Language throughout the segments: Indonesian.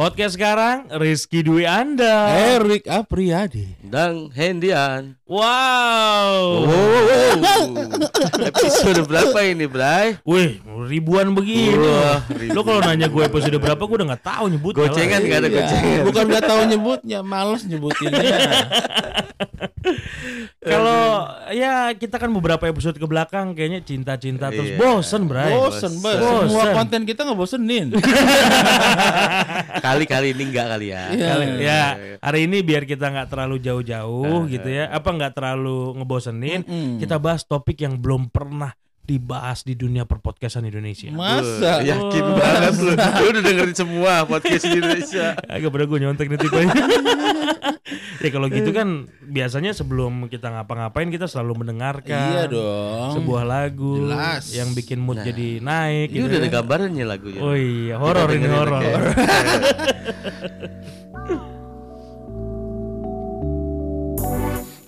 Podcast sekarang Rizky Dwi Anda. Erik Apriyadi. Dan Hendian. Wow. Wow. Episode berapa ini, Bray? Wih, ribuan begini. Wah, Lo kalau nanya gue episode berapa, gue udah nggak tahu nyebut. Gocengan nggak ada Iya, gocengan. Bukan nggak tahu nyebutnya, males nyebutinnya. Kalau ya kita kan beberapa episode ke belakang kayaknya cinta-cinta terus Iya. bosen, Bray. bosen, Bang. Bosen. Semua konten kita nggak bosenin. Kali-kali ini enggak kali ya. Iya. Kali- ya hari ini biar kita nggak terlalu jauh-jauh gitu ya apa nggak terlalu ngebosenin Mm-mm. kita bahas topik yang belum pernah dibahas di dunia perpodcastan Indonesia Masa? Wah, Yakin banget lu. Lu udah dengerin semua podcast di Indonesia. agak pada gue nyontek nih tipenya ya kalau gitu kan biasanya sebelum kita ngapa-ngapain kita selalu mendengarkan Iya dong. sebuah lagu Jelas. yang bikin mood Nah. jadi naik Ini gitu udah ya. ada gambarannya lagunya. oh iya horor ini horor.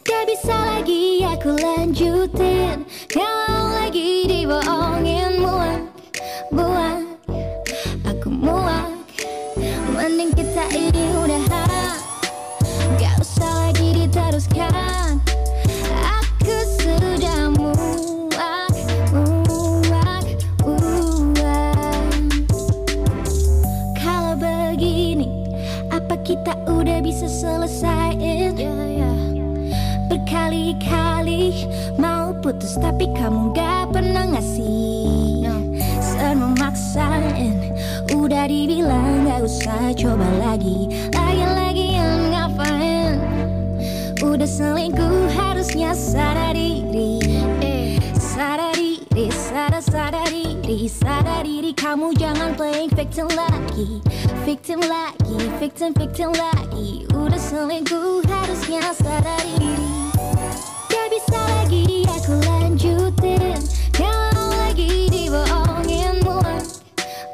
Gak bisa lagi aku lanjutin bisa selesaiin Berkali-kali mau putus tapi kamu gak pernah ngasih. Semua maksain. Udah dibilang gak usah coba lagi. Lagi-lagi yang ngapain? Udah selingkuh harusnya sadar diri. Eh, Sadar diri, sadar sadar diri. Sadar diri kamu jangan playing victim lagi Victim lagi, victim victim lagi. Udah selingkuh harusnya sadar diri. Gak bisa lagi aku lanjutin. Kalau lagi dibohongin muak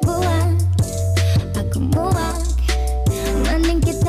Muak Aku muak Mending kita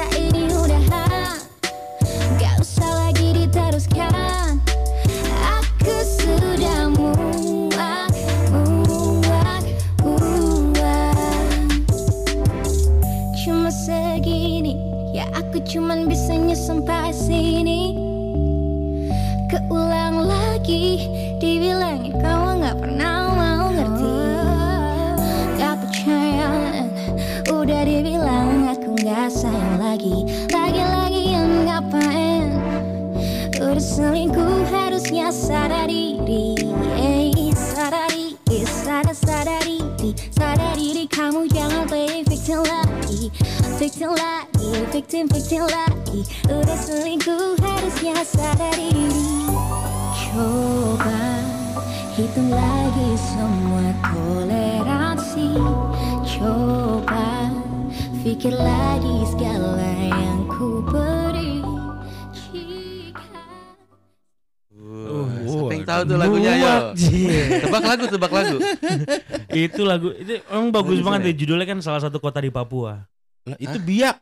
victim victim lagi. Udah selingkuh harusnya sadar diri. Coba hitung lagi semua toleransi. Coba pikir lagi segala yang ku beri. Siapa yang tahu tuh lagunya? Jie. Tebak lagu, tebak lagu. itu lagu itu emang bagus banget ya? ya? Judulnya kan salah satu kota di Papua Lah, itu biak,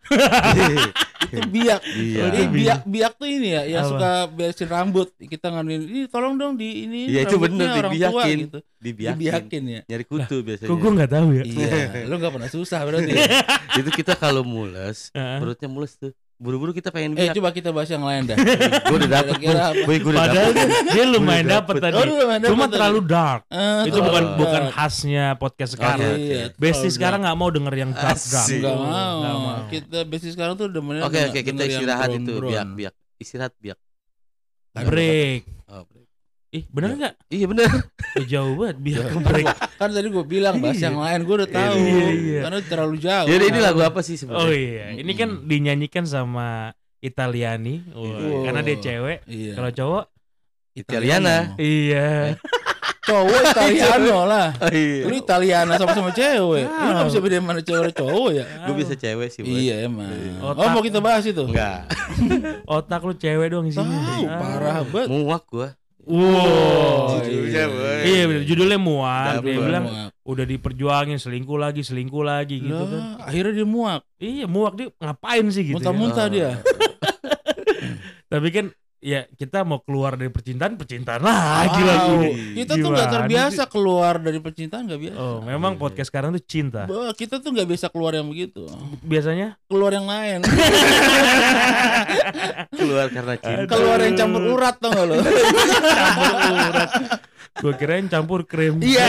itu biak. Iya. Ini biak, biak tuh ini ya, yang Apa? suka beresin rambut. Kita nganuin, ini tolong dong di ini. Iya, itu bener, orang tua," dibiakin. gitu. Dibiakin. Dibiakin ya. Nyari kutu biasanya. kok gue nggak tahu ya Iya, lu gak pernah susah berarti. Itu kita kalau mules, perutnya mules tuh. Buru-buru kita pengen eh, biak. coba kita bahas yang lain dah. Gue udah dapet, Kira-kira apa? Gue udah Padahal dapet. dia, dia lumayan Udah dapet dapet. tadi. Oh, dapet Cuma tadi. terlalu dark. Eh, itu bukan dark. bukan khasnya podcast sekarang. Oke, Iya, Besti sekarang nggak mau denger yang dark dark. Asik. Enggak Nggak mau. mau. Kita basic sekarang tuh demennya Oke, denger- oke, kita istirahat itu, biak, biak. Istirahat, biak. Break. Oh. Ih bener nggak? Iya bener. Jauh banget biar Ya. ke break. Kan tadi gue bilang bahas yang lain, gue udah tahu. Iya, iya. Karena terlalu jauh. Jadi ini lagu apa sih sebenarnya? Oh iya, ini kan dinyanyikan sama Italiani, Wah, Wow. karena dia cewek. Iya. Kalau cowok, Italiana. iya. Cowok Italiano lah. Oh, iya. Lu Italiana sama-sama cewek. Lu Wow. gak bisa bedain mana cewek cowok ya? Gue bisa cewek sih, Boy. Iya emang. Otak. Oh mau kita bahas itu? Enggak. Otak lu cewek doang isinya. Tahu Ah. parah banget. Muak gua. Wow. Judulnya, Boy. Iya, bener. judulnya muak. Dia bilang Muak. udah diperjuangin selingkuh lagi, selingkuh lagi gitu Lah, kan. akhirnya dia muak. Iya, muak dia ngapain sih gitu. ya. Muntah-muntah Oh. dia. Tapi kan ya kita mau keluar dari percintaan, percintaan lagi Wow, lagi. Kita tuh nggak Gimana terbiasa keluar dari percintaan nggak biasa. Oh, memang podcast sekarang tuh cinta. Bah, kita tuh nggak biasa keluar yang begitu. Biasanya Keluar yang lain. Keluar karena cinta. keluar yang campur urat tau gak lo? campur urat. Gue kirain campur krim. Iya.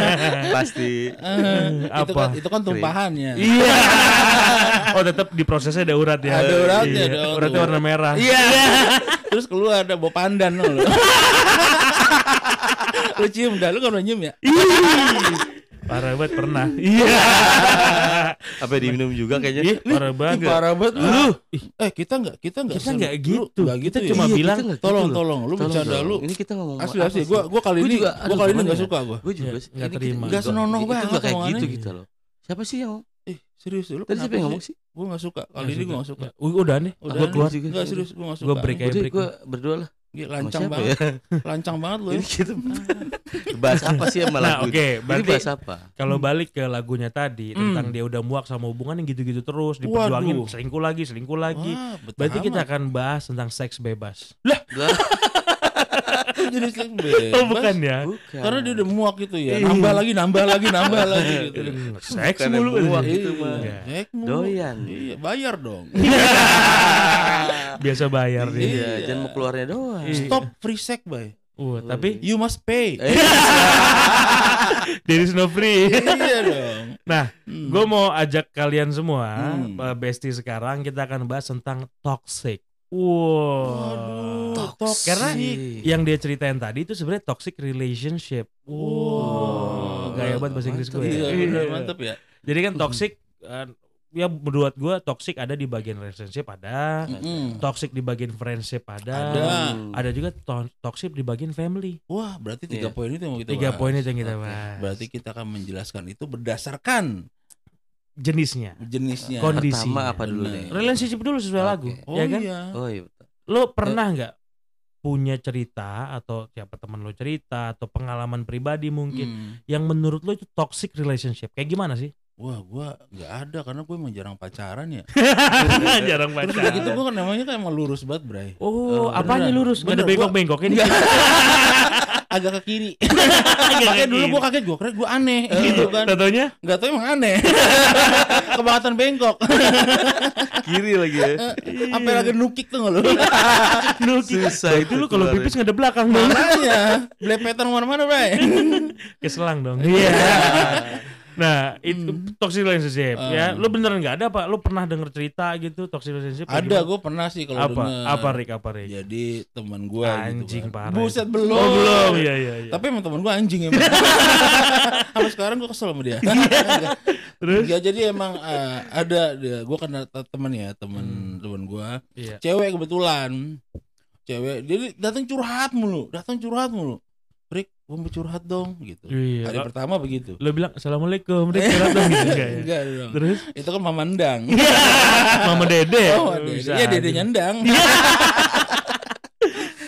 Pasti. itu Apa? kan itu kan tumpahannya. Iya. oh, tetap di prosesnya ada urat ya. Ada uratnya Iya. dong. Uratnya warna merah. Iya. Terus keluar ada bau pandan lo. lu cium dah, lu kan udah nyium ya? Ih, Parah banget pernah. Iya. Apa diminum juga kayaknya? Ih, parah Ih, banget. parah banget lu. Lu, Eh, kita enggak, kita enggak kita nggak Lu gitu. nggak gitu Kita ya? cuma Iya, bilang kita nggak tolong, gitu loh. tolong, lu Tolong bercanda dong. lu. Ini kita ngomong Asli asli, gua gua kali ini gua aduh, kali ini ya? suka gua. Gue juga sih. nggak Ini terima. Nggak senonoh itu banget nggak kayak gitu kita loh. Siapa sih yang? Eh, serius lu Tadi siapa yang ngomong sih? Gua enggak suka. Kali ini gua enggak suka. Ya, udah nih. Udah Gua keluar. juga. Enggak serius, gua enggak suka. Gua break aja. Break. gue berdua lah. Gila, lancang banget. ya? Lancang banget lu Ini ya. kita bahas apa sih sama Nah, lagu oke, ini? Ini berarti bahas apa? kalau balik ke lagunya tadi Hmm. tentang dia udah muak sama hubungan yang gitu-gitu terus, diperjuangin Waduh. selingkuh lagi, selingkuh lagi. Wah, Berarti kita amat. akan bahas tentang seks bebas. Lah, jadi bebas. Oh, bukan ya? bukan. Karena dia udah muak gitu ya. Iya. Nambah lagi, nambah lagi, nambah lagi gitu. Hmm, Seks mulu. muak Iya. gitu mah. Iya. Seks mulu. Doyan. Iya, bayar dong. Biasa bayar dia. Iya, Iya. jangan mau keluarnya doang. Iya. Stop free sex, bay. Uh, tapi You must pay. Eh, there is no free. iya dong. Nah, Hmm. gue mau ajak kalian semua, Hmm. uh, bestie sekarang kita akan bahas tentang toxic. Wow. Waduh, Toxic. Karena yang dia ceritain tadi itu sebenarnya toxic relationship. Wow. Gaya banget bahasa Inggris gue. Iya, ya. mantep ya. Jadi kan toxic uh, ya menurut gue toxic ada di bagian relationship ada, Mm-mm. toxic di bagian friendship ada, Ada. ada juga to- toxic di bagian family. Wah, berarti tiga Iya. poin itu yang mau kita Tiga bahas. poin itu yang kita bahas. Berarti kita akan menjelaskan itu berdasarkan Jenisnya. jenisnya. Kondisi. Pertama apa dulu nih? Relationship dulu sesuai Oke. lagu, Oh ya kan? iya. Oh iya betul. Lo pernah nggak punya cerita atau siapa teman lo cerita atau pengalaman pribadi mungkin Hmm. yang menurut lo itu toxic relationship? Kayak gimana sih? Wah, gua nggak ada karena gue emang jarang pacaran ya. Jarang Terus udah gitu gue kan namanya kan emang lurus banget, Bray. Oh, Oh, apanya lurus? Gak ada bengkok-bengkoknya. Agak ke kiri. Makanya dulu gue kaget, gue kira gue aneh gitu kan. Contohnya? Gak tau emang aneh. Kebangetan bengkok. Kiri lagi ya. Sampai lagi nukik tuh nggak lu. Nuki. Susah itu lu kalau pipis nggak ada belakang dong. Makanya belepetan mana-mana, Bray. Keselang dong. Iya. Nah, itu toxic relationship Hmm. ya. Lu beneran nggak ada apa? Lu pernah denger cerita gitu toxic relationship? Ada, gue pernah sih kalau apa? denger. Apa Rick? Apa Rick? Jadi teman gue Anjing gitu parah. kan. Buset belum. Oh, belum. Iya, iya, iya. Tapi emang teman gue anjing emang. Sampai sekarang gue kesel sama dia. Terus? Enggak, jadi emang eh, ada dia. Gue kenal te- temen ya, temen temen gue. Iya. Cewek kebetulan. Cewek. Jadi datang curhat mulu, datang curhat mulu. Gue mau curhat dong gitu. Iya. Hari pertama begitu. Lu bilang assalamualaikum, Rick curhat dong gitu enggak ya? Enggak dong. Terus Itu kan mama ndang. Mama Dede. Oh, dede. Iya, aja. dedenya ndang.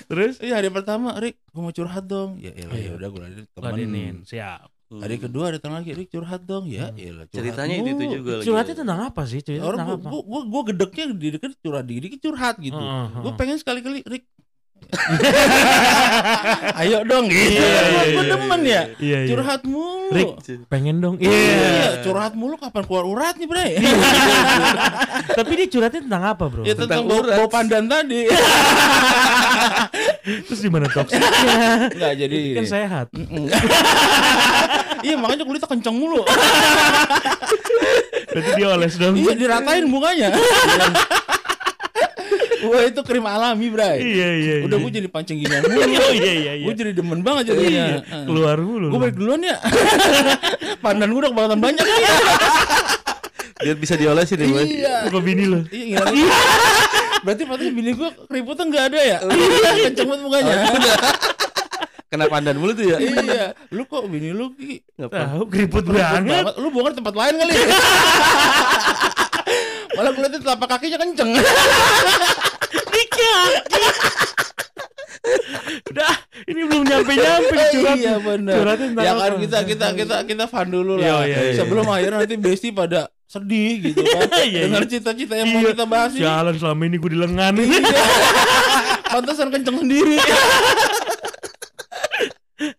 Terus Iya, hari pertama, Rick, gue mau curhat dong. Ya elah, Iya. ya udah gue ladenin temen. ladenin, siap. Hari kedua datang lagi, Rick curhat dong. Ya, Hmm. elah, curhat Ceritanya itu, itu juga lagi. Curhatnya tentang apa sih? Cerita Orang tentang gua, apa? gua, gua, gua gedeknya di deket curhat dikit curhat gitu. Heeh, Gue heeh. pengen sekali-kali Rick. Ayo dong gitu. Iya, iya, gue iya, demen ya. Iya, iya. Curhat mulu. Rick, pengen dong. Iya, Iya. curhat mulu kapan keluar urat nih, Bre? Tapi dia curhatnya tentang apa, Bro? ya tentang, Tentang bau, urat. bau pandan tadi. Terus di mana toksiknya? Enggak jadi. kan sehat. Iya, makanya kulitnya kenceng mulu. Berarti dia oles dong. iya, diratain mukanya. Wah, itu krim alami, Bray. Iya, iya, Udah iya. gue jadi pancing ginian mulu. Oh iya iya iya. Gue jadi demen banget jadinya. Iya, keluar mulu. Gue balik duluan ya. Pandan gue udah kebangetan banyak. Biar bisa diolesin ya, Boy. iya. Muka bini lu. Iya, ngira- Berarti berarti bini gue keriputnya nggak ada ya? Kenceng banget mukanya. Kena pandan mulu tuh ya. iya. Lu kok bini lu Ki? Ngapa? Tahu keriput banget. Lu buang di tempat lain kali. Malah gue liatin telapak kakinya kenceng. Udah, ini belum nyampe-nyampe curhat. iya benar. Ya kan kita kita kita kita fun dulu Iya, lah. iya, iya. Sebelum akhirnya nanti Besti pada sedih gitu kan. Iya, Dengar iya. cita-cita yang mau Iya. kita bahas ini. Jalan selama ini gue di lengan. Iya. Pantesan kenceng sendiri.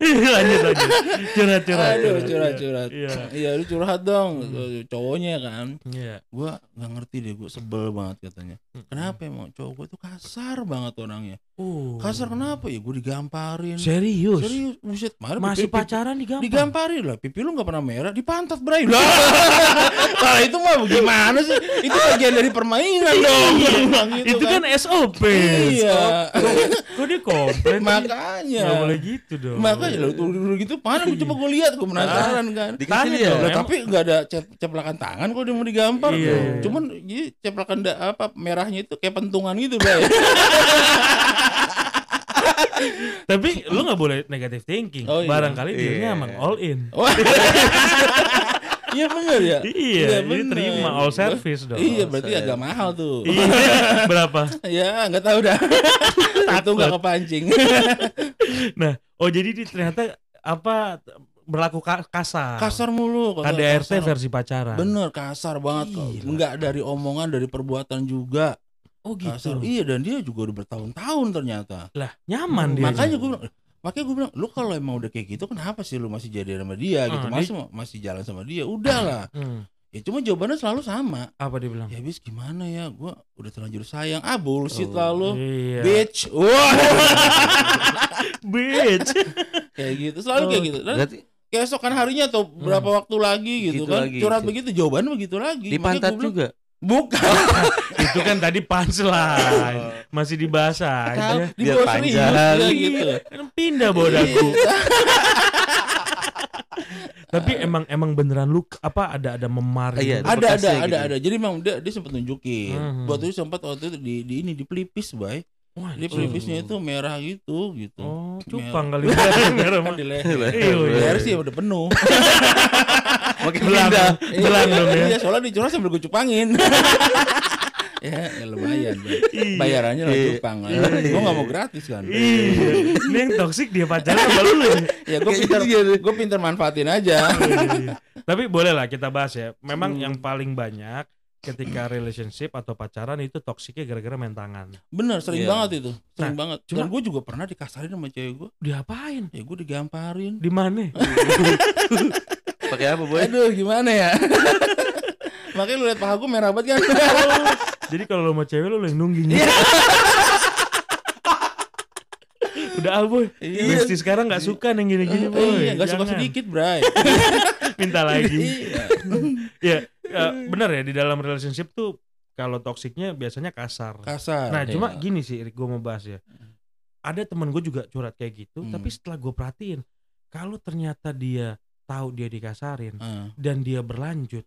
lanjut lanjut. Curhat curhat. Aduh, curhat curhat. Iya. Iya, lu curhat dong. Hmm. Cowoknya kan. Iya. Gua nggak ngerti deh, gua sebel banget katanya. Hmm. Kenapa emang cowok gua tuh kasar banget orangnya. Oh. Kasar kenapa ya? Gua digamparin. Serius? Serius, buset. Masih pipi- pacaran digampar? Digamparin lah, pipi lu nggak pernah merah, di pantat bray. Lah, Wah, itu mah gimana sih? Itu bagian dari permainan dong. Gua bilang gitu Itu kan SOP. Iya. Kok dia komplain? Makanya. Nggak boleh gitu dong. Makanya lo tuh dulu gitu mana gue coba gue lihat gue penasaran kan. Dikasih dong, Lah, emang- tapi nggak ada cep- ceplakan tangan kalau dia mau digampar. Iya, iya. Cuman jadi ceplakan apa merahnya itu kayak pentungan gitu, Bray. Tapi lu nggak boleh negative thinking. Oh, iya. Barangkali dia Iya. emang all in. Iya benar ya. Iya, jadi bener. terima all service dong. Iya, berarti All agak mahal tuh. Iya. Berapa? ya, nggak tahu dah. Itu nggak kepancing. Nah, oh jadi di, ternyata apa berlaku ka- kasar. kasar mulu. KDRT kasar. versi pacaran. Bener, kasar banget. kok. Gila. Nggak dari omongan, dari perbuatan juga. Oh Kasar. gitu. Iya, dan dia juga udah bertahun-tahun ternyata. Lah, nyaman dia. Makanya gue bilang, makanya gue bilang, lu kalau emang udah kayak gitu, kenapa sih lu masih jadi sama dia gitu? Ah, Masih masih jalan sama dia, udahlah. Hmm, Ya cuma jawabannya selalu sama. apa dia bilang? Ya bis gimana ya, gue udah terlanjur sayang. Ah bullshit Oh, lah lu, Iya. bitch. Wah, Bitch. kayak gitu, selalu kayak gitu. Dan Berarti keesokan harinya atau berapa waktu lagi gitu, Gitu kan, lagi. curhat begitu, jawabannya begitu lagi. di pantat bilang, juga. Bukan, Itu kan tadi punchline. Masih dibahas aja. di bawah serius, panjang. ya gitu. Kan pindah bawa dagu. Iya. Tapi emang emang beneran lu apa ada ada memar Iya, gitu? ada ada bekasnya ada gitu. ada jadi memang dia dia sempat nunjukin Hmm. waktu itu sempat waktu itu di, di ini di pelipis bay Wah, di pelipisnya itu merah gitu gitu Oh, cupang kali merah kan mah. di leher Iya, di iya. leher sih udah penuh Makin Belang, pindah. belang dong ya. iya soalnya dicurah sambil gue cupangin ya, ya lumayan Bay. Iya. bayarannya lah Iya. cupang Iya. gue nggak mau gratis kan Iya. Ini yang toksik dia pacaran sama lu ya. gue pinter Iya, iya. gue pinter manfaatin aja Iya. Tapi boleh lah kita bahas ya. Memang Hmm. yang paling banyak ketika relationship atau pacaran itu toksiknya gara-gara main tangan. bener sering Iya. banget itu sering Nah, banget cuma- dan gue juga pernah dikasarin sama cewek gue Diapain? ya gue digamparin Di mana? Pakai apa, Boy? Aduh gimana ya Makanya lu liat paha gue merah banget kan Jadi kalau lo sama cewek lo yang nungging. Udah ah boy. Iya. Besti sekarang gak suka yang gini-gini boy. Iya gak suka sedikit bray Minta lagi. Iya ya, eh, bener ya di dalam relationship tuh kalau toksiknya biasanya kasar. Kasar Nah, cuma Iya. gini sih, gue mau bahas ya. Ada temen gue juga curhat kayak gitu, Hmm. tapi setelah gue perhatiin, kalau ternyata dia tahu dia dikasarin Ah, dan dia berlanjut.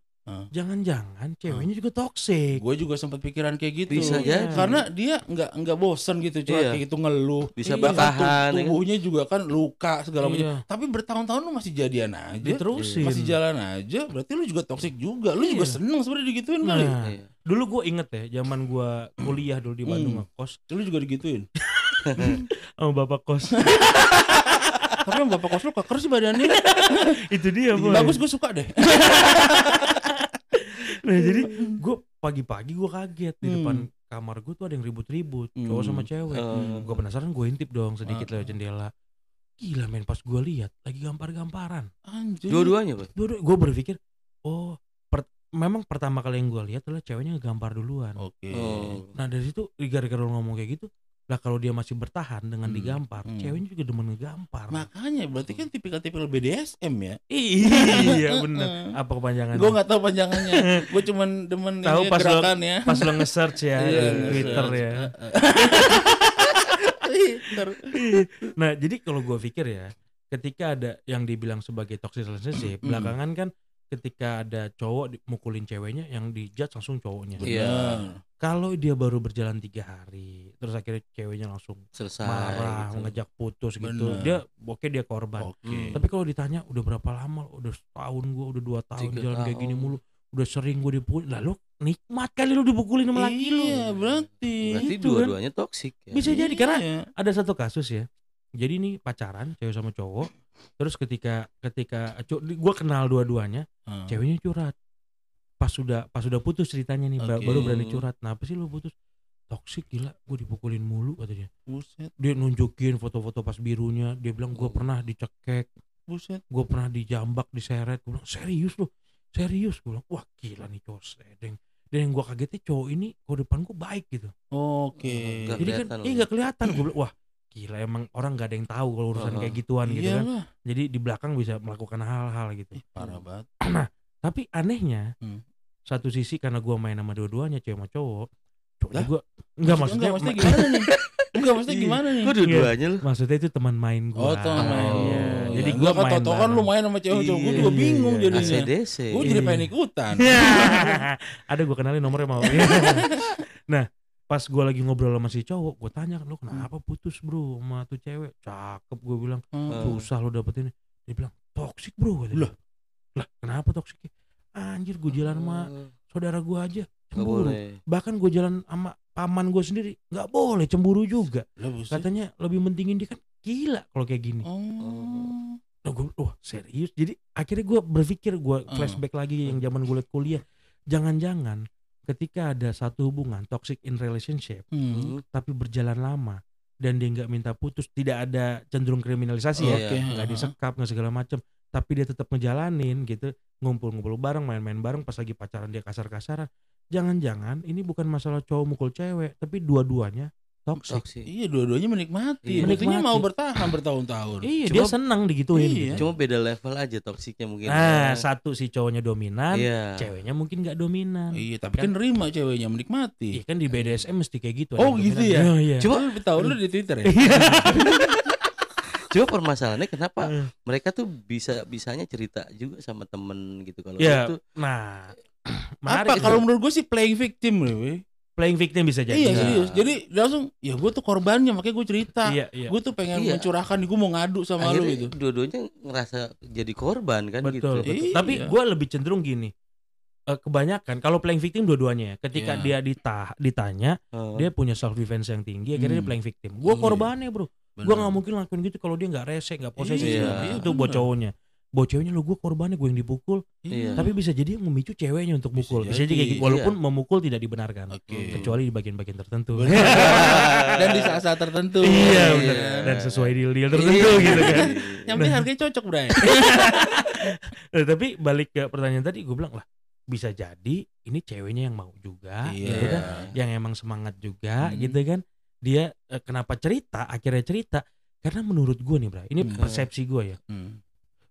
Jangan-jangan ceweknya juga toksik. Gue juga sempat pikiran kayak gitu Bisa jadi. Karena dia nggak nggak bosan gitu curhat Iya. kayak gitu ngeluh Bisa Iya. bertahan. ya kan? Tubuhnya juga kan luka segala macam Iya. Tapi bertahun-tahun lu masih jadian aja Diterusin. Masih jalan aja Berarti lu juga toksik juga Lu juga Iya. seneng sebenarnya digituin kali Nah, Iya. dulu gue inget ya, zaman gue kuliah dulu di Bandung Hmm. ngekos Lu juga digituin sama bapak kos. Tapi yang bapak kos lu keker sih badannya Itu dia boy. Bagus gue suka deh Nah jadi gue pagi-pagi gue kaget di Hmm. depan kamar gue tuh ada yang ribut-ribut cowok Hmm. sama cewek. Oh. Gue penasaran gue intip dong sedikit lewat jendela. Gila men pas gue lihat lagi gampar-gamparan. Anjir Dua-duanya, Boy. Dua gue berpikir oh per- memang pertama kali yang gue lihat adalah ceweknya ngegampar duluan. Oke Oh. Nah dari situ gara-gara lu ngomong kayak gitu, lah kalau dia masih bertahan dengan Hmm. digampar, Hmm. ceweknya juga demen ngegampar. Makanya berarti kan tipikal-tipikal BDSM ya iya bener. Apa kepanjangannya? Gue gak tahu panjangannya Gue cuman demen Tahu pas lo- gerakannya Pas lo nge-search ya Iya, di Twitter ya. Twitter. nah jadi kalau gue pikir ya, ketika ada yang dibilang sebagai toxic relationship, Hmm. belakangan kan ketika ada cowok mukulin ceweknya yang dijudge langsung cowoknya. Iya. Bener. Kalau dia baru berjalan tiga hari, terus akhirnya ceweknya langsung Selesai. marah, gitu. ngejak putus gitu, Bener. dia oke dia korban. Oke. Tapi kalau ditanya udah berapa lama, udah setahun gue, udah dua tahun Tiga jalan kayak gini tahun. mulu, udah sering gue dipukulin. Lalu nikmat kali lu dipukulin sama laki lu. Iya berarti Berarti Gitu kan. dua-duanya toksik ya. Bisa jadi karena Iya. ada satu kasus ya. Jadi nih pacaran cewek sama cowok. Terus ketika ketika gue kenal dua-duanya, Ah. ceweknya curhat. Pas sudah pas sudah putus ceritanya nih, Oke. baru berani curhat. Nah, apa sih lu putus? toksik gila gue dipukulin mulu katanya Buset, dia nunjukin foto-foto pas birunya dia bilang gue Oh. pernah dicekek buset. gue pernah dijambak diseret gue bilang serius loh serius gue bilang wah gila nih cowok sedeng dan yang gue kagetnya cowok ini kalau depan gue baik gitu Oke. Nggak jadi kan iya loh. nggak kelihatan gue bilang wah gila emang orang nggak ada yang tahu kalau urusan Heeh. kayak gituan gitu kan Iyalah. jadi di belakang bisa melakukan hal-hal gitu Ih, parah banget. tapi anehnya Hmm. satu sisi karena gue main sama dua-duanya cewek sama cowok cowoknya gue enggak maksudnya enggak, maksudnya gimana nih? Enggak, maksudnya gimana nih? Kok dua-duanya lu? maksudnya itu teman main gue Oh, teman main. Iya. Oh, jadi iya. gue Enggak kan main Toto kan lu main sama cewek-cewek, gue Iya, juga iya, bingung iya. jadinya. ACDC. Gue jadi Iya. pengen ikutan. ada gue kenalin nomornya mau nah pas gue lagi ngobrol sama si cowok gue tanya lo kenapa putus bro sama tuh cewek cakep gue bilang Hmm. susah lo dapetin dia bilang toksik bro. Lah. lah kenapa toksik anjir gue jalan sama saudara gue aja cemburu boleh. bahkan gue jalan sama paman gue sendiri nggak boleh cemburu juga katanya lebih mentingin dia kan gila kalau kayak gini Oh. Nah, gue, wah serius. Jadi akhirnya gue berpikir gue Hmm. flashback lagi yang zaman gue liat kuliah. Jangan-jangan ketika ada satu hubungan toxic in relationship Hmm. tapi berjalan lama dan dia nggak minta putus, tidak ada cenderung kriminalisasi ya, Iya. Oke. nggak disekap nggak segala macam, tapi dia tetap ngejalanin gitu, ngumpul-ngumpul bareng, main-main bareng, pas lagi pacaran dia kasar-kasaran. Jangan-jangan ini bukan masalah cowok mukul cewek, tapi dua-duanya toxic. Toxic. Iya, dua-duanya menikmati. Iya. Menikmati. mau bertahan bertahun-tahun. Iya, Cuma- dia senang digituin. Iya. gitu. Cuma beda level aja toksiknya mungkin. Nah, ya. satu si cowoknya dominan, Iya. ceweknya mungkin nggak dominan. Iya, tapi kan nerima ceweknya menikmati. Iya kan di BDSM mesti kayak gitu. Oh, gitu dominan. ya? Iya, iya. Coba lu tahu lu di Twitter ya? Cuma permasalahannya kenapa Eh, mereka tuh bisa bisanya cerita juga sama temen gitu kalau Ya, itu nah, Apa kalau menurut gue sih playing victim loh. Playing victim bisa jadi. Iya Nah. serius. Jadi dia langsung ya gue tuh korbannya makanya gue cerita. Iya, iya. Gue tuh pengen Iya. mencurahkan gue mau ngadu sama lu akhirnya gitu. dua-duanya ngerasa jadi korban kan betul, gitu. betul. Iya. Tapi gue lebih cenderung gini. Eh, kebanyakan kalau playing victim dua-duanya ya. Ketika Iya. dia ditah, ditanya, Oh. dia punya self defense yang tinggi, akhirnya dia Hmm. playing victim. Gue Iya. korbannya, Bro. Gue nggak mungkin lakuin gitu kalau dia nggak rese, nggak posesif. Iya. macam. Iya, Itu buat cowoknya. Buat ceweknya lo gue korbannya, gue yang dipukul. Iya. Tapi bisa jadi yang memicu ceweknya untuk Bisa mukul. Bisa jadi kayak jadi, gitu. Walaupun memukul tidak dibenarkan. Oke. Kecuali di bagian-bagian tertentu. Dan di saat-saat tertentu. Iya Iya. benar. Dan sesuai deal-deal tertentu gitu kan. Yang penting harganya cocok, Bray. Nah, tapi balik ke pertanyaan tadi gue bilang lah bisa jadi ini ceweknya yang mau juga gitu kan. Yang emang semangat juga Hmm. gitu kan. Dia eh, kenapa cerita akhirnya cerita karena menurut gue nih Bray, ini Hmm. persepsi gue ya. Hmm.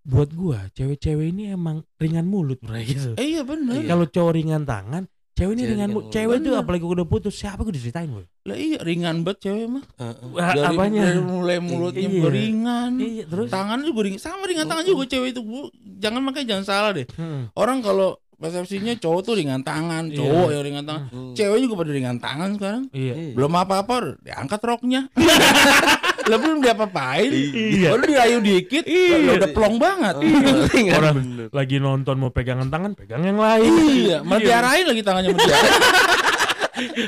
Buat gue cewek-cewek ini emang ringan mulut Bray gitu. Eh iya bener. Iya. Kalau cowok ringan tangan, cewek ini Cewek ringan mulut. Cewek itu apalagi udah putus siapa gue diceritain gue. Lah iya ringan banget cewek mah. Heeh. Dari, apanya? dari mulai mulutnya Iya. ringan. Iya, terus Tangan juga ringan. Sama ringan tangan juga cewek itu. Bu. Jangan makanya jangan salah deh. Hmm. Orang kalau persepsinya cowok tuh ringan tangan, Iya. cowok yang ringan tangan. Hmm. Cewek juga pada ringan tangan sekarang. Iya. Iya. Belum apa-apa, diangkat roknya. Lah belum diapa-apain. Iya. Baru dirayu dikit, lah udah plong banget. Oh, ringan Orang bener. lagi nonton mau pegangan tangan, pegang yang lain. Iya, malah diarahin lagi tangannya mutiara.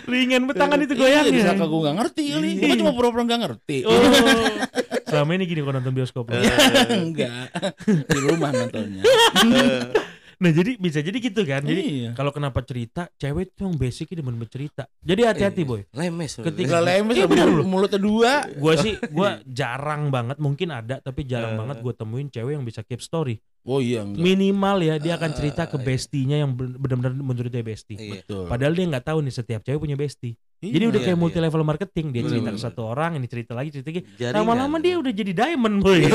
Ringan banget tangan itu Iya, goyangnya. disangka gue gak ngerti kali. Iya. Gue cuma pura-pura gak ngerti. Oh. Selama ini gini kalau nonton bioskop. Enggak. Di rumah nontonnya. Nah jadi bisa jadi gitu kan. Jadi iya. kalau kenapa cerita, cewek tuh yang basicnya demen bercerita. Jadi hati-hati boy. Lemes. Ketika- Gila lemes Iya, bener mulut- mulutnya dua. Gue sih, gue jarang banget, mungkin ada, tapi jarang Eh. banget gue temuin cewek yang bisa keep story. Oh iya enggak. Minimal ya dia akan cerita ke Ah, iya. bestinya yang ben- benar-benar menurut dia bestie. Iya. Betul. Padahal dia nggak tahu nih setiap cewek punya bestie. Iya. Jadi udah Iya, kayak iya. multi level marketing. Dia Bener, cerita ke satu orang, ini cerita lagi, cerita lagi. Lama-lama dia udah jadi diamond boy.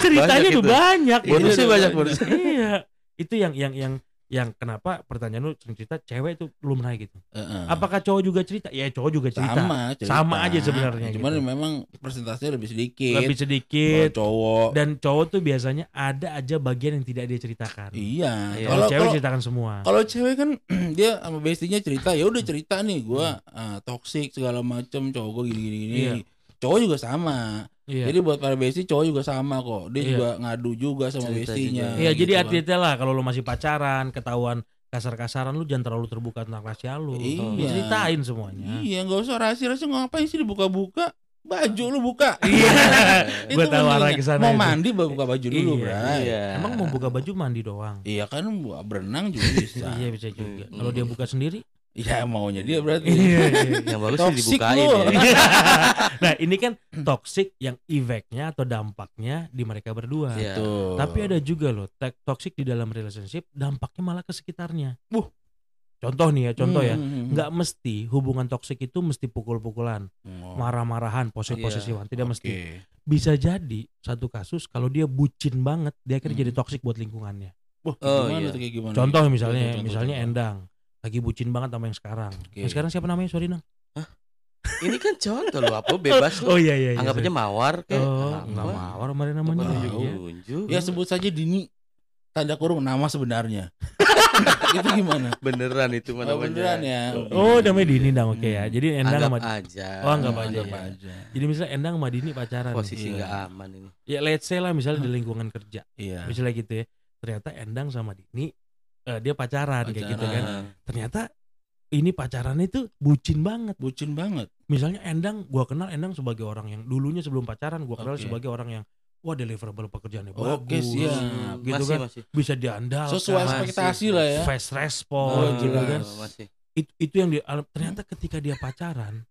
Ceritanya Banyak tuh banyak. Bonusnya Iya. banyak bonusnya. iya itu yang yang yang yang kenapa pertanyaan lu sering cerita cewek itu lumrah gitu Heeh. apakah cowok juga cerita ya cowok juga cerita sama cerita. Sama aja sebenarnya Cuman gitu. memang persentasenya lebih sedikit. lebih sedikit cowok. dan cowok tuh biasanya ada aja bagian yang tidak dia ceritakan Iya. Iya. kalau cewek kalau ceritakan semua kalau cewek kan dia sama bestinya cerita, ya udah cerita nih gua ah, toxic segala macem cowok gua gini gini gini. Iya. Cowok juga sama. Iya Jadi buat para besti cowok juga sama kok. Dia Iya. juga ngadu juga sama Cerita bestinya. juga. iya gitu jadi kan. hati-hati lah kalau lu masih pacaran ketahuan kasar-kasaran lu jangan terlalu terbuka tentang rahasia lu Iya. diceritain semuanya Iya, nggak usah rahasia-rahasia ngapain sih dibuka-buka? Baju lu buka. Iya. Itu Gua tahu arah ke sana Mau itu. mandi baru buka baju dulu, Iya. Bray. Iya. emang mau buka baju mandi doang Iya kan berenang juga bisa. iya bisa juga kalau dia buka sendiri Ya maunya dia berarti. Iya, iya. Yang bagus sih Toxic dibukain ya. nah ini kan toxic yang efeknya atau dampaknya di mereka berdua. Iya. Tuh. Tapi ada juga loh toxic di dalam relationship dampaknya malah ke sekitarnya. Wuh. Contoh nih ya, contoh ya. Hmm, hmm, Nggak mesti hubungan toxic itu mesti pukul-pukulan. Oh, marah-marahan, posesif-posesifan. Tidak oke. mesti. Bisa jadi satu kasus kalau dia bucin banget, dia akhirnya Hmm. jadi toxic buat lingkungannya. Wah, Oh, gimana iya. tuh kayak gimana? Contoh misalnya, Contoh, misalnya contoh. Endang lagi bucin banget sama yang sekarang. Oke. Yang sekarang siapa namanya? Sorry Nang. Ini kan contoh lu apa bebas Oh lu. iya iya. iya, Anggap aja mawar kayak. Oh, enggak mawar kemarin namanya. Apa Iya. tahu. Unjuk. Ya sebut saja Dini tanda kurung nama sebenarnya. itu gimana? beneran itu mana Oh, beneran ya. Oh, namanya Dini Dang. Oke ya. Hmm. Jadi Endang Anggap sama aja. Oh, anggap aja, Anggap ya. aja. Jadi misalnya Endang sama Dini pacaran. Posisi Iya. nggak aman ini. Ya let's say lah misalnya di lingkungan kerja. Iya. Misalnya gitu ya. Ternyata Endang sama Dini eh, dia pacaran, kayak gitu kan. Pacaran. Ternyata ini pacarannya itu bucin banget. Bucin banget. Misalnya Endang, gua kenal Endang sebagai orang yang dulunya sebelum pacaran gua kenal Oke. sebagai orang yang wah deliverable pekerjaannya Oke, bagus. siap. Gitu masih kan. masih. Bisa diandalkan. Sesuai ekspektasi lah ya. Fast respon Oh, gitu kan. Masih. Itu, itu yang dia ternyata ketika dia pacaran,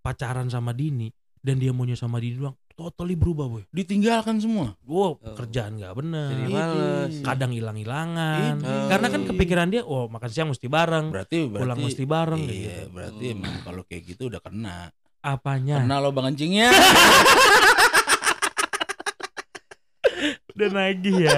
pacaran sama Dini dan dia maunya sama Dini doang, totally berubah boy. Ditinggalkan semua. Wow, Oh. kerjaan nggak bener. Jadi males. kadang hilang-hilangan Itu. karena kan kepikiran dia oh makan siang mesti bareng Berarti berarti pulang mesti bareng Iya, gitu. berarti emang kalau kayak gitu udah kena. apanya Kena lo bang anjingnya. dan lagi ya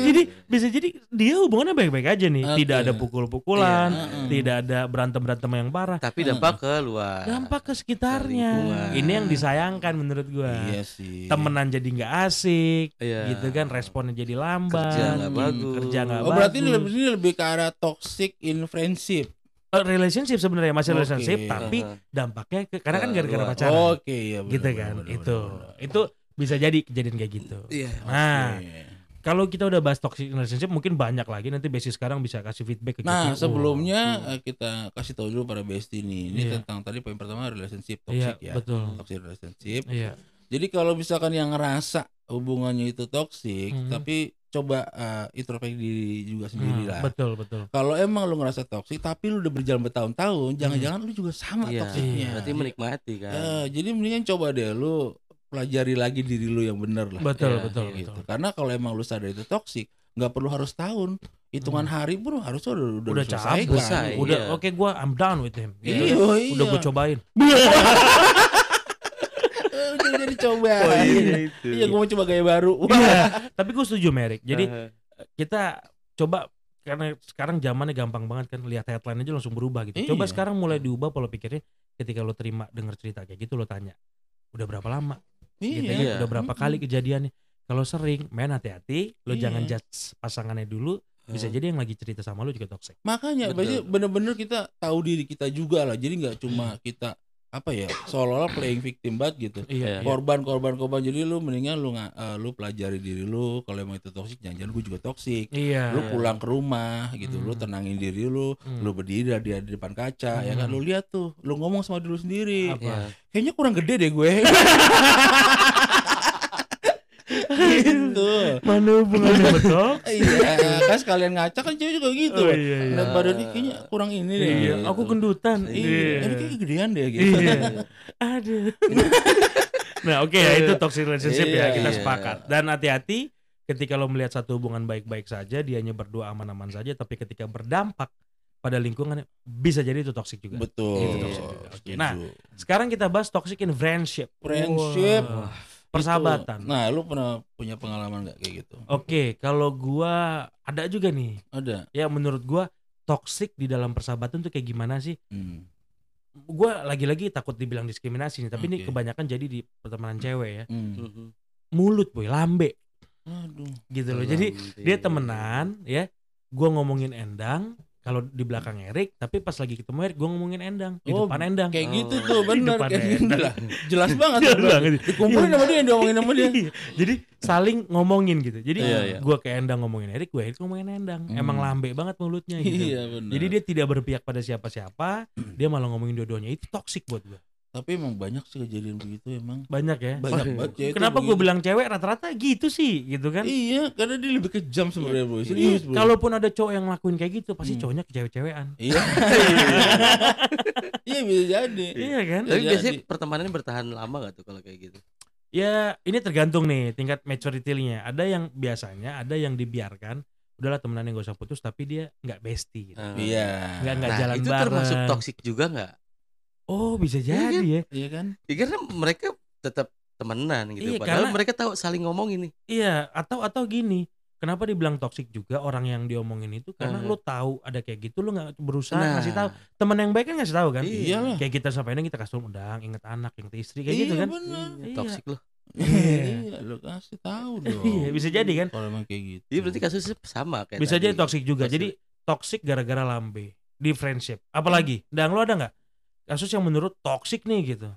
jadi bisa jadi dia hubungannya baik-baik aja nih Oke. tidak ada pukul-pukulan Iya. tidak ada berantem-berantem yang parah Tapi dampak ke luar. dampak ke sekitarnya lingkungan. ini yang disayangkan menurut gua Iya sih. temenan jadi nggak asik Iya. gitu kan responnya jadi lamban Kerja nggak Hmm, bagus. kerja nggak Oh berarti ini bagus. lebih, ini lebih ke arah toxic in friendship. Eh, relationship sebenarnya masih relationship tapi dampaknya ke, karena kan Ke gara-gara pacaran Oke, iya benar, gitu kan benar, itu benar. itu bisa jadi kejadian kayak gitu Iya. nah Oke. kalau kita udah bahas toxic relationship mungkin banyak lagi nanti basic sekarang bisa kasih feedback ke Nah, kita sebelumnya Oh, kita kasih tahu dulu para bestie nih. Ini Iya. tentang tadi poin pertama relationship iya toxic ya. betul Toxic relationship. iya Jadi kalau misalkan yang ngerasa hubungannya itu toxic, Mhm. tapi coba eh, introspeksi diri juga sendiri Hmm, lah. betul betul Kalau emang lu ngerasa toxic, tapi lu udah berjalan bertahun-tahun, jangan-jangan lu juga sama Iya. toksiknya. Berarti menikmati kan. Eh, jadi mendingan coba deh lu pelajari lagi diri lu yang bener lah. betul Iya, betul gitu. betul Karena kalau emang lu sadar itu toksik, nggak perlu harus tahun. Hitungan hari pun harusnya udah udah, udah selesai Selesai, udah iya. oke gua I'm done with him gitu. Iya, udah iya. gue cobain Eh, udah jadi coba. Oh iya itu. Iya, gue mau coba gaya baru. Iya, tapi gue setuju Merik jadi Aha. kita coba karena sekarang zamannya gampang banget kan lihat headline aja langsung berubah gitu. Coba Iya. sekarang mulai diubah pola pikirnya ketika lo terima denger cerita kayak gitu lo tanya udah berapa lama gitu kan? Iya. udah berapa kali kejadiannya kalau sering main hati-hati lo Iya. jangan judge pasangannya dulu bisa Hmm. jadi yang lagi cerita sama lo juga toxic Makanya, Betul. bener-bener kita tahu diri kita juga lah. Jadi nggak cuma kita apa ya seolah-olah playing victim banget gitu. iya, iya. Korban, korban, korban. Jadi lu mendingan lu nggak, eh, lu pelajari diri lu. Kalau emang itu toksik, jangan-jangan gue juga toksik. iya Lu Iya. pulang ke rumah gitu, lu Hmm. tenangin diri lu, Hmm. lu berdiri di, di depan kaca, ya kan Hmm. lu lihat tuh, lu ngomong sama diri lu sendiri. Apa? Iya. Kayaknya kurang gede deh gue. gitu. mana hubungannya betul Iya, kan sekalian ngaca kan cewek juga gitu. Oh, iya, iya. Lihat badannya kayaknya kurang ini deh. iya gitu. aku gendutan Iya, ini kayak gedean deh gitu. Iya. Aduh. nah, oke ya itu toxic relationship ya, Iya, kita iya. sepakat. Dan hati-hati ketika lo melihat satu hubungan baik-baik saja, dianya berdua aman-aman saja, tapi ketika berdampak pada lingkungan bisa jadi itu toxic juga. Betul. Itu toxic juga. Oke, nah, Sekarang kita bahas toxic in friendship. Friendship. Wah, Itu- persahabatan. Nah, lu pernah punya pengalaman nggak kayak gitu? Oke, kalau gua ada juga nih. Ada. Ya menurut gua toxic di dalam persahabatan tuh kayak gimana sih? Hmm. Gua lagi-lagi takut dibilang diskriminasi nih, tapi ini Oke. kebanyakan jadi di pertemanan cewek ya. Hmm. Mhm. Mulut boy, lambe Aduh. gitu loh. Jadi dia temenan ya gua ngomongin Endang kalau di belakang Erik tapi pas lagi ketemu Erik gua ngomongin Endang di Oh, depan Endang Kayak Oh. gitu tuh, depan kayak gitu lah. Jelas banget. Jelas banget. Dikumpulin sama dia, diomongin sama dia. Iya. jadi saling ngomongin gitu jadi Iya, iya. gua ke Endang ngomongin Erik gua Erik ngomongin Endang Hmm. emang lambe banget mulutnya gitu Iya benar. jadi dia tidak berpihak pada siapa-siapa dia malah ngomongin dua-duanya itu toxic buat gua Tapi emang banyak sih kejadian begitu emang. Banyak ya. Banyak iya. banget tuh Kenapa gue bilang cewek rata-rata gitu sih, gitu kan? Iya, karena dia lebih kejam sebenarnya bro. Iya, Serius bro. kalaupun ada cowok yang ngelakuin kayak gitu, pasti Hmm. cowoknya kecewe-cewean. Iya. Iya bisa jadi. Iya kan? Tapi Jadi- biasanya pertemanannya bertahan lama gak tuh kalau kayak gitu? Ya, ini tergantung nih tingkat maturity-nya. Ada yang biasanya, ada yang dibiarkan. Udahlah temenan yang gak usah putus, tapi dia nggak bestie. Gitu. Eh, Iya. Nggak nggak Nah, jalan itu bareng. termasuk toksik juga nggak? Oh, bisa jadi kan? ya. Iya kan? Ya, karena mereka tetap temenan gitu. Iya, Padahal karena- mereka tahu saling ngomong ini. Iya, atau atau gini. Kenapa dibilang toksik juga orang yang diomongin itu karena Eh. lu tahu ada kayak gitu lu nggak berusaha Nah, ngasih tahu teman yang baik kan ngasih tahu kan Iya. Kayak kita sampaikan kita kasih undang inget anak inget istri kayak iya, gitu kan benar. Iya. Toksik loh. Iya, lu kasih tahu dong. Iya, bisa jadi kan? Kalau emang kayak gitu. Iya berarti kasusnya sama kayak bisa tadi. jadi toksik juga Pas- jadi toksik gara-gara lambe di friendship apalagi dan lu ada nggak kasus yang menurut toksik nih gitu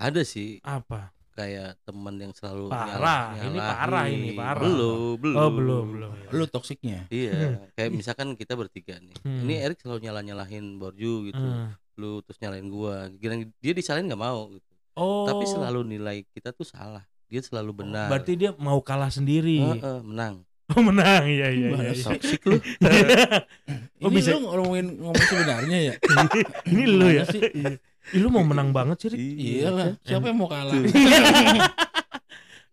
ada sih apa kayak teman yang selalu Parah, ini nyalahin. parah, ini parah. Belum, belum. oh belum belum Lu toksiknya. Iya, kayak misalkan kita bertiga nih. Hmm. Ini Erik selalu nyalah-nyalahin Borju gitu. Hmm. Lu terus nyalahin gua. Gila dia disalahin nggak mau gitu. oh Tapi selalu nilai kita tuh salah. Dia selalu benar. berarti dia mau kalah sendiri Heeh, menang. oh menang iya iya Gimana iya, sih? iya. Toksik lu. Oh, Ini bisa- lu ngomongin ngomong sebenarnya ya? ini lu ya sih? Iya. Ih, lu mau menang banget sih Rik. Iyalah, siapa yang mau kalah?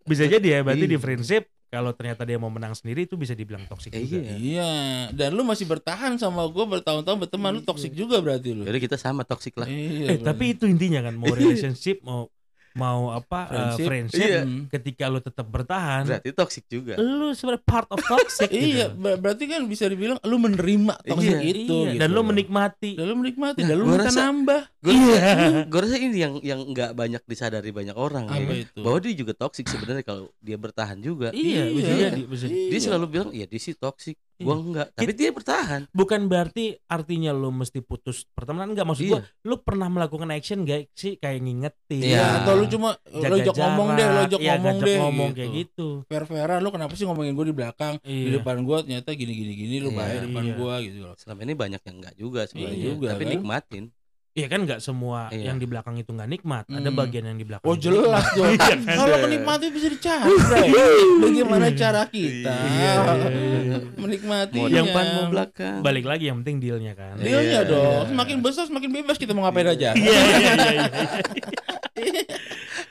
bisa jadi ya berarti di Iya. friendship kalau ternyata dia mau menang sendiri itu bisa dibilang toksik Eh, juga iya. Iya, dan lu masih bertahan sama gua bertahun-tahun berteman lu toksik juga berarti lu. Jadi kita sama toksik lah. Iya. eh tapi itu intinya kan mau relationship mau mau apa uh, Friendship. friendship, Iya. Ketika lu tetap bertahan Berarti toksik juga. lu sebenarnya part of toxic Iya, gitu. ber- berarti kan bisa dibilang lu menerima toksik Iya, itu Iya, gitu dan lu menikmati dan lu menikmati Nah, dan lu gua minta rasa- nambah. Gue Iya. gue rasa ini yang yang nggak banyak disadari banyak orang Apa ya. itu? Bahwa dia juga toksik sebenarnya kalau dia bertahan juga. iya bisa Iya. jadi bisa Dia Iya. selalu bilang, "Ya dia sih toksik." Gua enggak, tapi dia bertahan. bukan berarti artinya lu mesti putus pertemanan enggak maksud Iya. gua lu pernah melakukan action gak sih kayak ngingetin Iya. Ya, atau lu cuma jaga lo ajak ngomong deh, lo ajak iya, ngomong deh. ngomong gitu. kayak gitu Fair-fairan lu kenapa sih ngomongin gue di belakang? Di iya depan gua ternyata gini-gini gini lu Iya, baik depan iya. gua gitu loh. Selama ini banyak yang enggak juga sebenarnya Iya juga, tapi kan? nikmatin. Iya kan nggak semua Iya. yang di belakang itu nggak nikmat. Ada Hmm. bagian yang di belakang. Oh jelas dong. Iya kan? Kalau menikmati bisa dicari. Bagaimana cara kita Iya, iya, iya. menikmati Mau Yang mau belakang. Balik lagi yang penting dealnya kan. Dealnya Iya. dong. Semakin besar semakin bebas kita mau ngapain aja. Iya iya iya.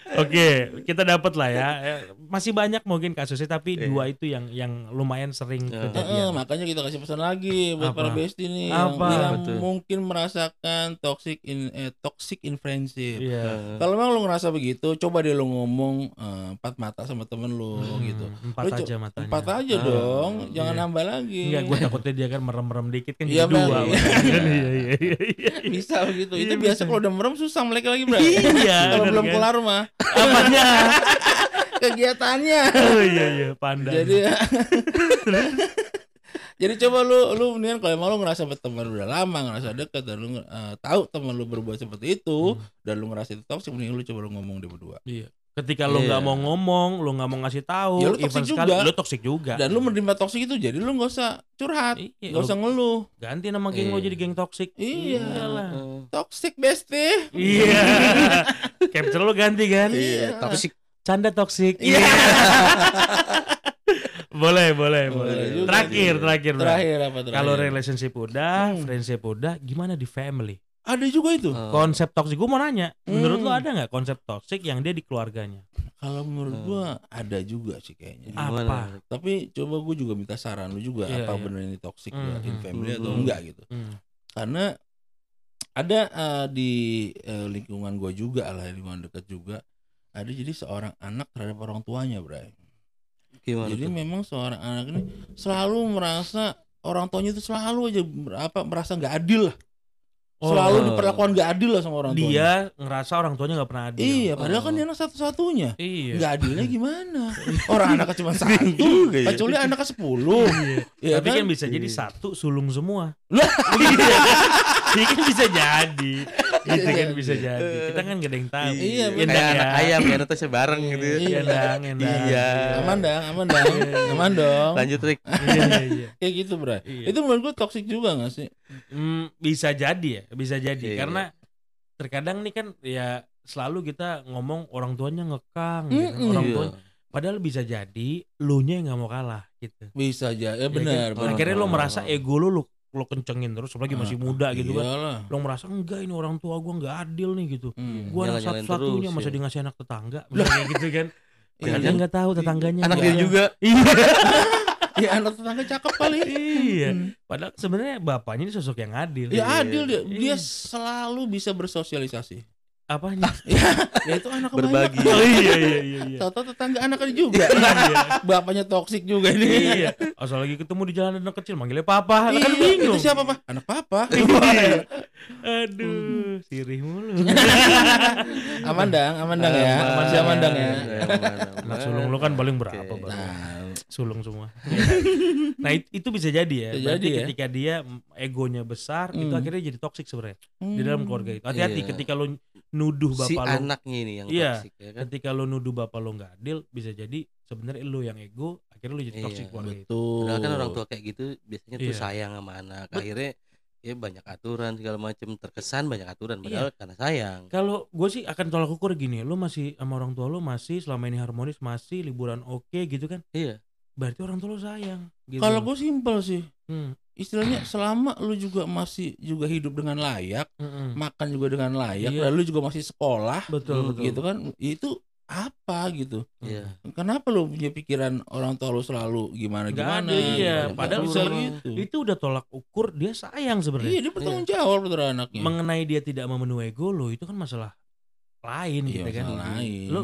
iya. Oke, kita dapat lah ya. Eh, Masih banyak mungkin kasusnya tapi Iya. dua itu yang yang lumayan sering Iya. Heeh, kejadian. makanya kita kasih pesan lagi buat Apa? para bestie nih Apa? yang, yang Betul. mungkin merasakan toxic in eh, toxic in friendship. Iya. Heeh. Kalau memang lu ngerasa begitu, coba deh lu ngomong eh, empat mata sama temen lu Hmm, gitu. Empat Lu aja matanya. Empat aja Ah, dong, jangan iya. nambah lagi. Enggak, gue takutnya dia kan merem-merem dikit kan Iya, jadi dua. Iya iya iya iya. iya. bisa begitu. Iya, Itu biasa kalau udah merem susah melek lagi, Bro. Iya, kalau belum kan? kelar mah Apanya? kegiatannya. Oh iya iya, pandang. Jadi Jadi coba lu lu mendingan kalau emang lu ngerasa berteman udah lama, ngerasa dekat dan lu eh, tahu teman lu berbuat seperti itu Hmm. dan lu ngerasa itu toxic mending lu coba lu ngomong deh berdua. Iya. Ketika lu Iya. nggak mau ngomong, lu nggak mau ngasih tahu, Ya, lu toxic sekali, juga. lu toxic juga. Dan lu menerima toxic itu jadi lu nggak usah curhat, Iya, nggak lu usah ngeluh. ganti nama geng lo Iya. jadi geng toxic. Iya. Iyalah. Heeh. Toxic bestie. Iya. Capture lo ganti kan? Iya, toksik. Canda toxic. Iya. boleh, boleh, boleh. Boleh juga, Terakhir, juga. terakhir. Terakhir apa terakhir? Kalau relationship udah, Hmm. friendship udah, gimana di family? ada juga itu. Heeh. Konsep toxic, gue mau nanya, menurut Hmm. lo ada nggak konsep toxic yang dia di keluarganya? Kalau menurut Hmm. gua ada juga sih kayaknya. Gimana? Apa? Tapi coba gua juga minta saran lu juga Iya, apa iya. benar ini toxic Hmm, ya, in hmm, family hmm, atau hmm. enggak gitu. Hmm. Karena ada eh, di eh, lingkungan gua juga lah, lingkungan dekat juga ada jadi seorang anak terhadap orang tuanya, Bray. Gimana Jadi tuh? memang seorang anak ini selalu merasa orang tuanya itu selalu aja apa merasa nggak adil lah. Oh, selalu diperlakukan nggak adil lah sama orang tuanya. dia ngerasa orang tuanya nggak pernah adil. Iya, padahal kan Oh. dia anak satu-satunya. Iya. Nggak adilnya gimana? Orang anaknya cuma satu, juga ya. kecuali anaknya sepuluh. Iya Tapi kan bisa jadi satu sulung semua. Lah. Iya kan bisa jadi. Gitu kan jadi. bisa jadi. Kita kan gak ada yang tahu. Iya, Endang Kayak ya. anak ayam ya netasnya bareng gitu. ya. Iya. Endang, endang. Iya. Aman dang, aman dang, aman dong. Lanjut Rick. Iya, iya, iya. Kayak gitu. Iya. Itu menurut gua toxic juga gak sih? Hmm, bisa jadi ya, bisa jadi Iya. karena terkadang nih kan ya selalu kita ngomong orang tuanya ngekang gitu. Mm-mm. orang Iya. tua padahal bisa jadi lu nya yang nggak mau kalah gitu Bisa aja. Ya Ya benar, kan? benar. akhirnya lo benar. merasa ego lu lu lo kencengin terus apalagi masih Ah, muda gitu kan lo merasa enggak ini orang tua gua nggak adil nih gitu Hmm. gua anak satu-satunya masa ya. di ngasih anak tetangga misalnya gitu kan Iya, Padahal dia kan? nggak tahu tetangganya Anak nggak dia juga. iya Ya anak tetangga cakep kali. iya Hmm. padahal sebenarnya bapaknya ini sosok yang adil Ya Iya. adil dia. Dia Iya. selalu bisa bersosialisasi. Apanya Ya itu anak Berbagi. oh iya iya iya iya Tahu tetangga anaknya juga. Iya. Bapaknya toksik juga ini. iya asal lagi ketemu di jalan anak kecil manggilnya papa kan Iya, bingung Itu siapa, Pak? Anak papa. Iya. aduh sirih mulu aman dang, aman dang ya. Aman. Masih aman dang ya. anak sulung lu kan paling berapa. Bang? Nah, sulung semua nah it- itu bisa jadi ya Bisa berarti jadi ya. ketika dia egonya besar itu Hmm. akhirnya jadi toksik sebenarnya di dalam hmm. keluarga itu hati-hati Iya. ketika lu nuduh Si bapak lu anaknya ini yang Iya. toksik ya kan. ketika lu nuduh bapak lu nggak adil bisa jadi sebenarnya lu yang ego akhirnya lu jadi Iya, toksik keluarga itu Betul. Padahal kan orang tua kayak gitu biasanya tuh Iya. sayang sama anak. Bet- Akhirnya ya banyak aturan segala macam terkesan banyak aturan Iya. padahal karena sayang. kalau gue sih akan tolak ukur gini lu masih sama orang tua lu masih selama ini harmonis masih liburan oke gitu kan Iya. Berarti orang tua lu sayang gitu. Kalau gue simpel sih. Hmm, Istilahnya selama lu juga masih juga hidup dengan layak, mm-mm. makan juga dengan layak, Iya. dan lu juga masih sekolah, betul Hmm, betul gitu kan? Itu apa gitu? Iya. Kenapa lu punya pikiran orang tua lu selalu gimana gimana? ada, iya. Padahal bisa gitu. itu udah tolak ukur dia sayang sebenarnya Iya, dia bertanggung jawab terhadap anaknya. mengenai dia tidak memenuhi ego lo itu kan masalah lain Iya, gitu kan lain. Lu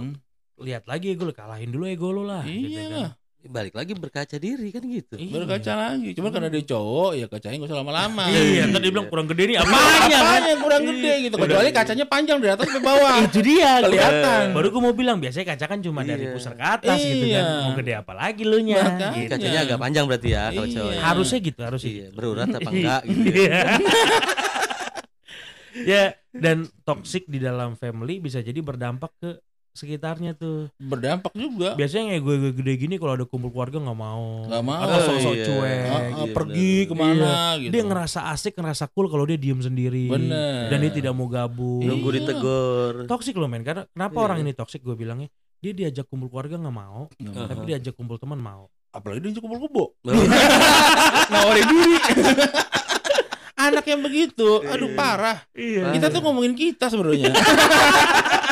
lihat lagi ego lo kalahin dulu ego lo lah gitu Iya kan. Lah, Balik lagi berkaca diri kan gitu. Iya. berkaca lagi. Cuma karena dia cowok, ya kacanya gak usah lama-lama. iya tadi bilang kurang gede nih apanya kan Apanya kurang gede gitu. Kecuali kacanya panjang dari atas sampai bawah. itu dia Kelihatan. baru gue mau bilang biasanya kaca kan cuma dari Iya. pusar ke atas gitu kan Iya. mau gede apa lagi lu nya gitu. Kacanya agak panjang berarti ya kalau Iya. cowok. harusnya gitu harusnya Iya, gitu. berurat apa enggak gitu. ya. Iya. ya dan toxic di dalam family bisa jadi berdampak ke sekitarnya tuh Berdampak juga. biasanya gue gue gede gini kalau ada kumpul keluarga nggak mau Nggak mau. atau sosok Iya. cuek Ah, ah, iya, pergi ke mana gitu. dia ngerasa asik ngerasa cool kalau dia diem sendiri Bener. dan dia tidak mau gabung Nunggu Iya. ditegur. toxic loh men karena kenapa Iya. orang ini toxic gue bilangnya dia diajak kumpul keluarga nggak mau Uh-huh. mau. tapi diajak kumpul teman mau Apalagi dia kumpul kebo. Nawarin diri. Anak yang begitu, aduh Iya. parah. iya Kita tuh ngomongin kita sebenarnya.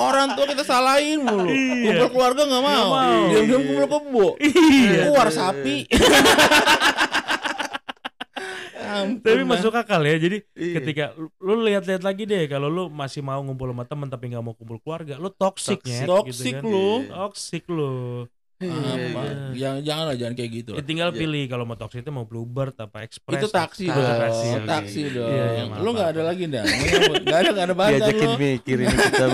Orang tua kita salahin mulu. Iya. Kumpul keluarga nggak mau. Nggak mau. Diam-diam kumpul kebo. iya Keluar sapi. Ampun tapi masuk akal ya jadi Iya. ketika lu, lihat-lihat lagi deh kalau lu masih mau ngumpul sama temen tapi nggak mau kumpul keluarga lu toxic Toxic. ya Toxic lu. toxic lu Iya, Apa? iya. Jangan jangan lah jangan kayak gitu Ya, tinggal Iya. pilih kalau mau toxic itu mau bluebird apa express Itu taksi Taksi. dong. Taksi, oke. Taksi dong. Iya, iya, lu nggak ada lagi dah. Nggak ada nggak ada bantuan Diajakin lu. mikir ini kita.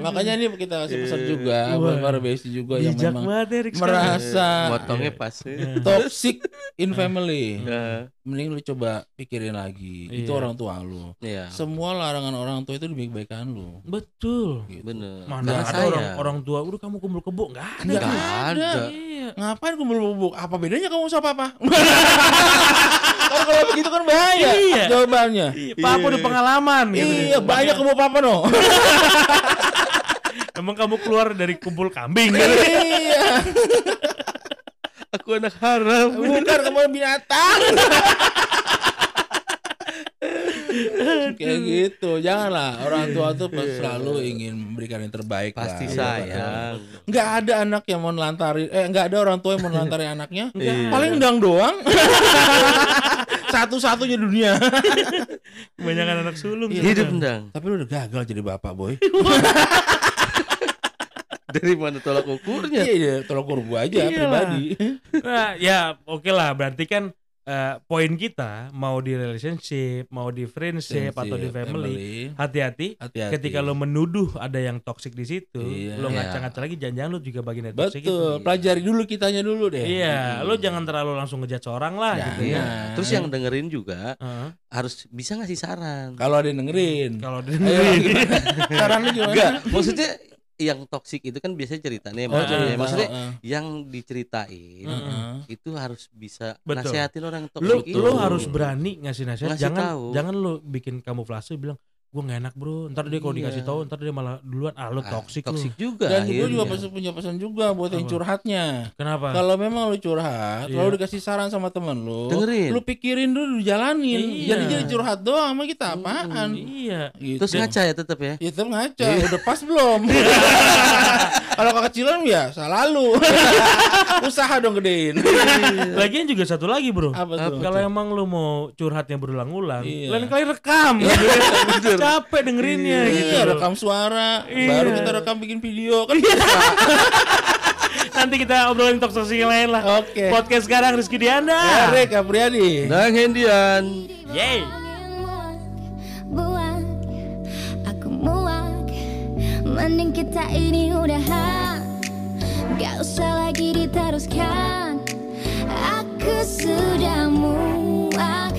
Makanya ini kita kasih pesan juga buat para besti juga yang bijak memang banget merasa Motongnya Iya. pas. toxic in family. Mending lu coba pikirin lagi. Itu Iya. orang tua lu. Iya. Semua larangan orang tua itu demi kebaikan lu. betul Gitu. Bener. mana Karena ada orang orang tua udah kamu kumpul kebo nggak ada Nggak tuh. ada. iya Ngapain kumpul bubuk? Apa bedanya kamu sama papa? Kalau kalau begitu kan bahaya Iya. jawabannya. Iya, papa udah pengalaman gitu. Iya, banyak kamu papa no. emang kamu keluar dari kumpul kambing gitu. iya. Aku anak haram. Bukan kamu binatang. Kayak gitu. Janganlah orang tua tuh pas selalu ingin memberikan yang terbaik Pasti lah. sayang. Nggak ada anak yang mau nelantarin eh nggak ada orang tua yang mau nelantarin anaknya. Iya. Paling dang doang. Satu-satunya dunia. kebanyakan anak sulung Iya. Hidup ndang. Tapi lu udah gagal jadi bapak, boy. Dari mana tolak ukurnya? Iya, iya, tolong kurbu aja Iyalah. pribadi. Nah, ya oke lah berarti kan eh, poin kita mau di relationship, mau di friendship atau di family, hati-hati Hati-hati. ketika lo menuduh ada yang toxic di situ, Iya. lo Iya. ngaca-ngaca lagi jangan-jangan lo juga bagian dari toxic Betul, itu. pelajari dulu kitanya dulu deh. Iya, lo jangan terlalu langsung ngejudge orang lah Ya, gitu Iya. ya. Nah. Terus yang dengerin juga Heeh. harus bisa ngasih saran. Kalau ada yang dengerin. Kalau Ayo, dengerin. gimana? Saran lu gimana? Enggak, maksudnya yang toksik itu kan biasanya ceritanya Oh, maksudnya, cerita. maksudnya Heeh. yang diceritain Heeh. itu harus bisa Betul. nasehatin orang toksik lo itu. harus berani ngasih nasihat Ngasih jangan tahu. jangan lo bikin kamuflase bilang gue gak enak bro ntar dia kalau Iya. dikasih tahu ntar dia malah duluan ah lu Ah, toksik toksik lu juga Dan gue juga pesan, punya pesan juga buat yang Apa? curhatnya. kenapa Kalau memang lu curhat, Iya. kalau dikasih saran sama temen lu, Dengerin. lu pikirin dulu, jalanin. Iya. Jadi jadi curhat doang sama kita apaan? iya Gitu. Terus ngaca ya tetap ya. Ya tetap ngaca, udah pas belum? Kalau kekecilan ya salah lu. Usaha dong gedein. lagian juga satu lagi bro kalau emang lu mau curhatnya berulang-ulang Iya. lain kali rekam capek dengerinnya gitu Iya, rekam suara, Iya. baru kita rekam bikin video kan bisa. nanti kita obrolin toksik yang lain lah Oke. podcast sekarang Rizky Dianda Erik Apriadi. Dan Hendian. Yeay Buat aku muak Mending kita ini udahan Gak usah lagi diteruskan Aku sudah Muak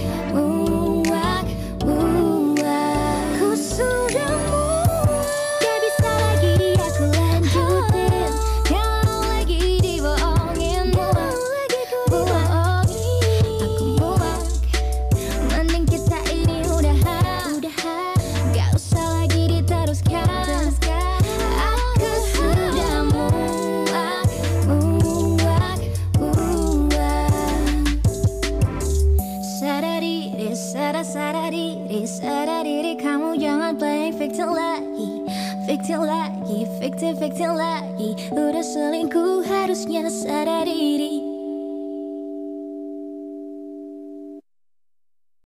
Ku sudah victim, victim lagi. Udah selingkuh harusnya sadar diri